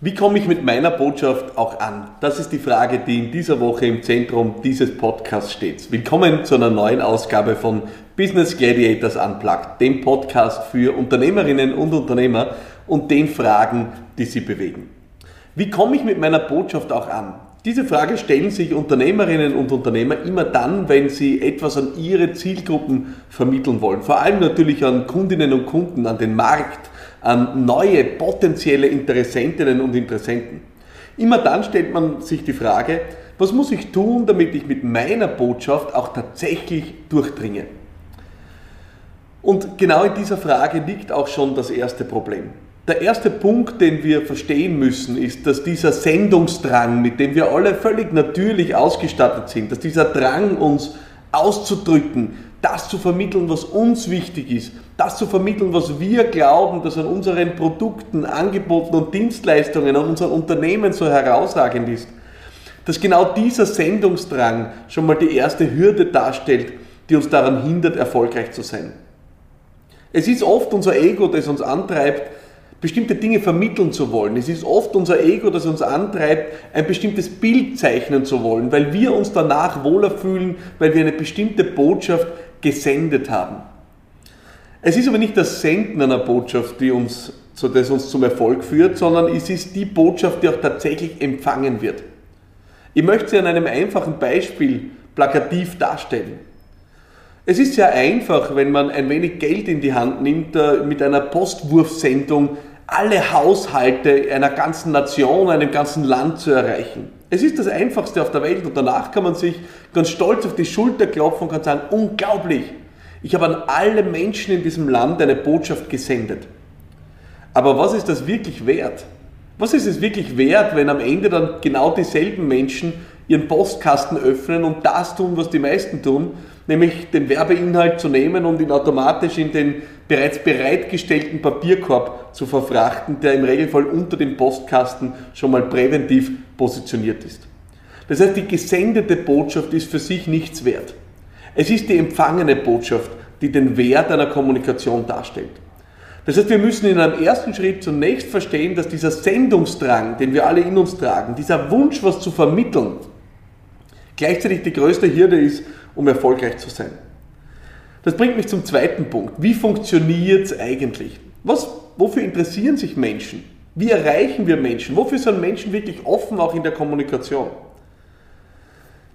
Wie komme ich mit meiner Botschaft auch an? Das ist die Frage, die in dieser Woche im Zentrum dieses Podcasts steht. Willkommen zu einer neuen Ausgabe von Business Gladiators Unplugged, dem Podcast für Unternehmerinnen und Unternehmer und den Fragen, die sie bewegen. Wie komme ich mit meiner Botschaft auch an? Diese Frage stellen sich Unternehmerinnen und Unternehmer immer dann, wenn sie etwas an ihre Zielgruppen vermitteln wollen. Vor allem natürlich an Kundinnen und Kunden, an den Markt, an neue potenzielle Interessentinnen und Interessenten. Immer dann stellt man sich die Frage, was muss ich tun, damit ich mit meiner Botschaft auch tatsächlich durchdringe? Und genau in dieser Frage liegt auch schon das erste Problem. Der erste Punkt, den wir verstehen müssen, ist, dass dieser Sendungsdrang, mit dem wir alle völlig natürlich ausgestattet sind, dass dieser Drang, uns auszudrücken, das zu vermitteln, was uns wichtig ist, das zu vermitteln, was wir glauben, dass an unseren Produkten, Angeboten und Dienstleistungen, an unseren Unternehmen so herausragend ist, dass genau dieser Sendungsdrang schon mal die erste Hürde darstellt, die uns daran hindert, erfolgreich zu sein. Es ist oft unser Ego, das uns antreibt, bestimmte Dinge vermitteln zu wollen. Es ist oft unser Ego, das uns antreibt, ein bestimmtes Bild zeichnen zu wollen, weil wir uns danach wohler fühlen, weil wir eine bestimmte Botschaft gesendet haben. Es ist aber nicht das Senden einer Botschaft, die uns, das uns zum Erfolg führt, sondern es ist die Botschaft, die auch tatsächlich empfangen wird. Ich möchte sie an einem einfachen Beispiel plakativ darstellen. Es ist sehr einfach, wenn man ein wenig Geld in die Hand nimmt, äh, mit einer Postwurfsendung alle Haushalte einer ganzen Nation, einem ganzen Land zu erreichen. Es ist das Einfachste auf der Welt und danach kann man sich ganz stolz auf die Schulter klopfen und kann sagen, unglaublich, ich habe an alle Menschen in diesem Land eine Botschaft gesendet. Aber was ist das wirklich wert? Was ist es wirklich wert, wenn am Ende dann genau dieselben Menschen ihren Postkasten öffnen und das tun, was die meisten tun, nämlich den Werbeinhalt zu nehmen und ihn automatisch in den bereits bereitgestellten Papierkorb zu verfrachten, der im Regelfall unter dem Postkasten schon mal präventiv positioniert ist. Das heißt, die gesendete Botschaft ist für sich nichts wert. Es ist die empfangene Botschaft, die den Wert einer Kommunikation darstellt. Das heißt, wir müssen in einem ersten Schritt zunächst verstehen, dass dieser Sendungsdrang, den wir alle in uns tragen, dieser Wunsch, was zu vermitteln, gleichzeitig die größte Hürde ist, um erfolgreich zu sein. Das bringt mich zum zweiten Punkt. Wie funktioniert es eigentlich? Was, wofür interessieren sich Menschen? Wie erreichen wir Menschen? Wofür sind Menschen wirklich offen, auch in der Kommunikation?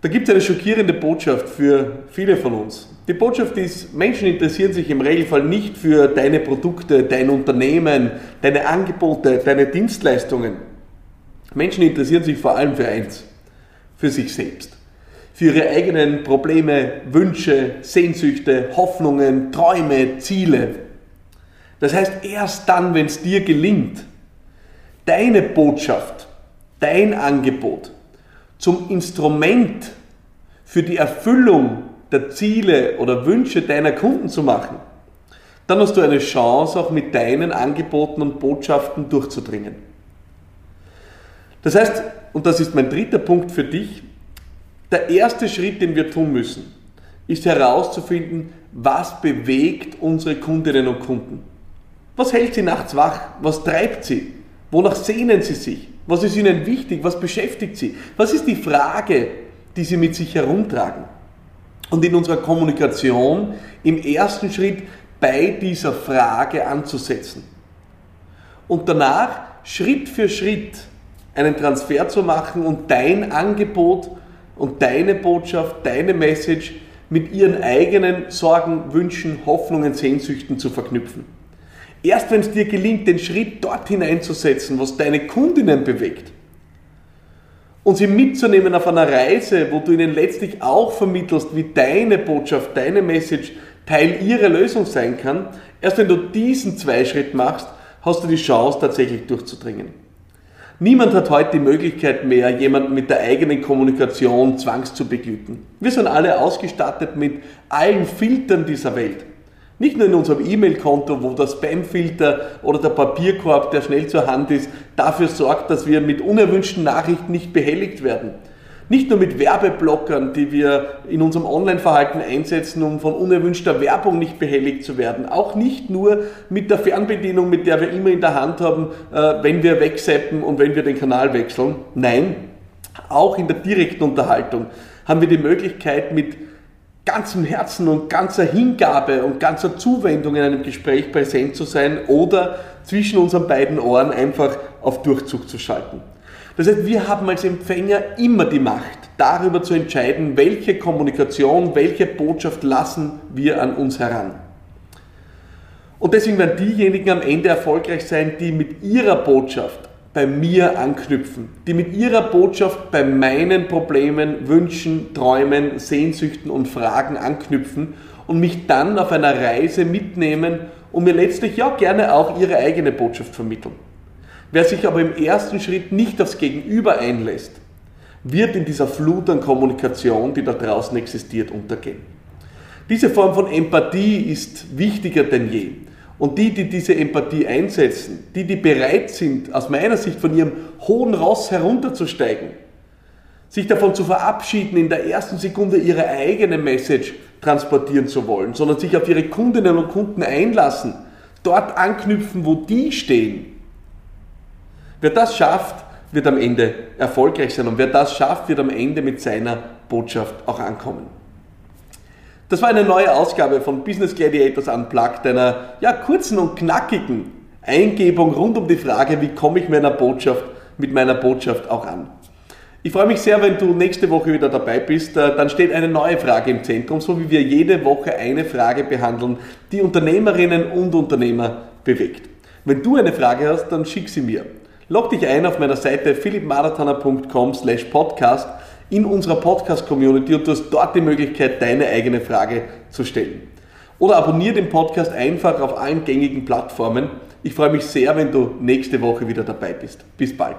Da gibt es eine schockierende Botschaft für viele von uns. Die Botschaft ist, Menschen interessieren sich im Regelfall nicht für deine Produkte, dein Unternehmen, deine Angebote, deine Dienstleistungen. Menschen interessieren sich vor allem für eins, für sich selbst. Für ihre eigenen Probleme, Wünsche, Sehnsüchte, Hoffnungen, Träume, Ziele. Das heißt, erst dann, wenn es dir gelingt, deine Botschaft, dein Angebot, zum Instrument für die Erfüllung der Ziele oder Wünsche deiner Kunden zu machen, dann hast du eine Chance, auch mit deinen Angeboten und Botschaften durchzudringen. Das heißt, und das ist mein dritter Punkt für dich, der erste Schritt, den wir tun müssen, ist herauszufinden, was bewegt unsere Kundinnen und Kunden. Was hält sie nachts wach? Was treibt sie? Wonach sehnen sie sich? Was ist ihnen wichtig? Was beschäftigt sie? Was ist die Frage, die sie mit sich herumtragen? Und in unserer Kommunikation im ersten Schritt bei dieser Frage anzusetzen. Und danach Schritt für Schritt einen Transfer zu machen und dein Angebot und deine Botschaft, deine Message mit ihren eigenen Sorgen, Wünschen, Hoffnungen, Sehnsüchten zu verknüpfen. Erst wenn es dir gelingt, den Schritt dort hineinzusetzen, was deine Kundinnen bewegt, und sie mitzunehmen auf einer Reise, wo du ihnen letztlich auch vermittelst, wie deine Botschaft, deine Message Teil ihrer Lösung sein kann, erst wenn du diesen Zweischritt machst, hast du die Chance, tatsächlich durchzudringen. Niemand hat heute die Möglichkeit mehr, jemanden mit der eigenen Kommunikation zwangs zu beglücken. Wir sind alle ausgestattet mit allen Filtern dieser Welt. Nicht nur in unserem E-Mail-Konto, wo der Spam-Filter oder der Papierkorb, der schnell zur Hand ist, dafür sorgt, dass wir mit unerwünschten Nachrichten nicht behelligt werden, Nicht nur mit Werbeblockern, die wir in unserem Online-Verhalten einsetzen, um von unerwünschter Werbung nicht behelligt zu werden. Auch nicht nur mit der Fernbedienung, mit der wir immer in der Hand haben, äh, wenn wir wegseppen und wenn wir den Kanal wechseln. Nein, auch in der direkten Unterhaltung haben wir die Möglichkeit, mit ganzem Herzen und ganzer Hingabe und ganzer Zuwendung in einem Gespräch präsent zu sein oder zwischen unseren beiden Ohren einfach auf Durchzug zu schalten. Das heißt, wir haben als Empfänger immer die Macht, darüber zu entscheiden, welche Kommunikation, welche Botschaft lassen wir an uns heran. Und deswegen werden diejenigen am Ende erfolgreich sein, die mit ihrer Botschaft bei mir anknüpfen, die mit ihrer Botschaft bei meinen Problemen, Wünschen, Träumen, Sehnsüchten und Fragen anknüpfen und mich dann auf einer Reise mitnehmen und mir letztlich ja gerne auch ihre eigene Botschaft vermitteln. Wer sich aber im ersten Schritt nicht aufs Gegenüber einlässt, wird in dieser Flut an Kommunikation, die da draußen existiert, untergehen. Diese Form von Empathie ist wichtiger denn je. Und die, die diese Empathie einsetzen, die, die bereit sind, aus meiner Sicht von ihrem hohen Ross herunterzusteigen, sich davon zu verabschieden, in der ersten Sekunde ihre eigene Message transportieren zu wollen, sondern sich auf ihre Kundinnen und Kunden einlassen, dort anknüpfen, wo die stehen. Wer das schafft, wird am Ende erfolgreich sein und wer das schafft, wird am Ende mit seiner Botschaft auch ankommen. Das war eine neue Ausgabe von Business Gladiators Unplugged, einer ja, kurzen und knackigen Eingebung rund um die Frage, wie komme ich meiner Botschaft, mit meiner Botschaft auch an. Ich freue mich sehr, wenn du nächste Woche wieder dabei bist. Äh, dann steht eine neue Frage im Zentrum, so wie wir jede Woche eine Frage behandeln, die Unternehmerinnen und Unternehmer bewegt. Wenn du eine Frage hast, dann schick sie mir. Log dich ein auf meiner Seite philippmarathoner.com slash podcast in unserer Podcast-Community und du hast dort die Möglichkeit, deine eigene Frage zu stellen. Oder abonniere den Podcast einfach auf allen gängigen Plattformen. Ich freue mich sehr, wenn du nächste Woche wieder dabei bist. Bis bald.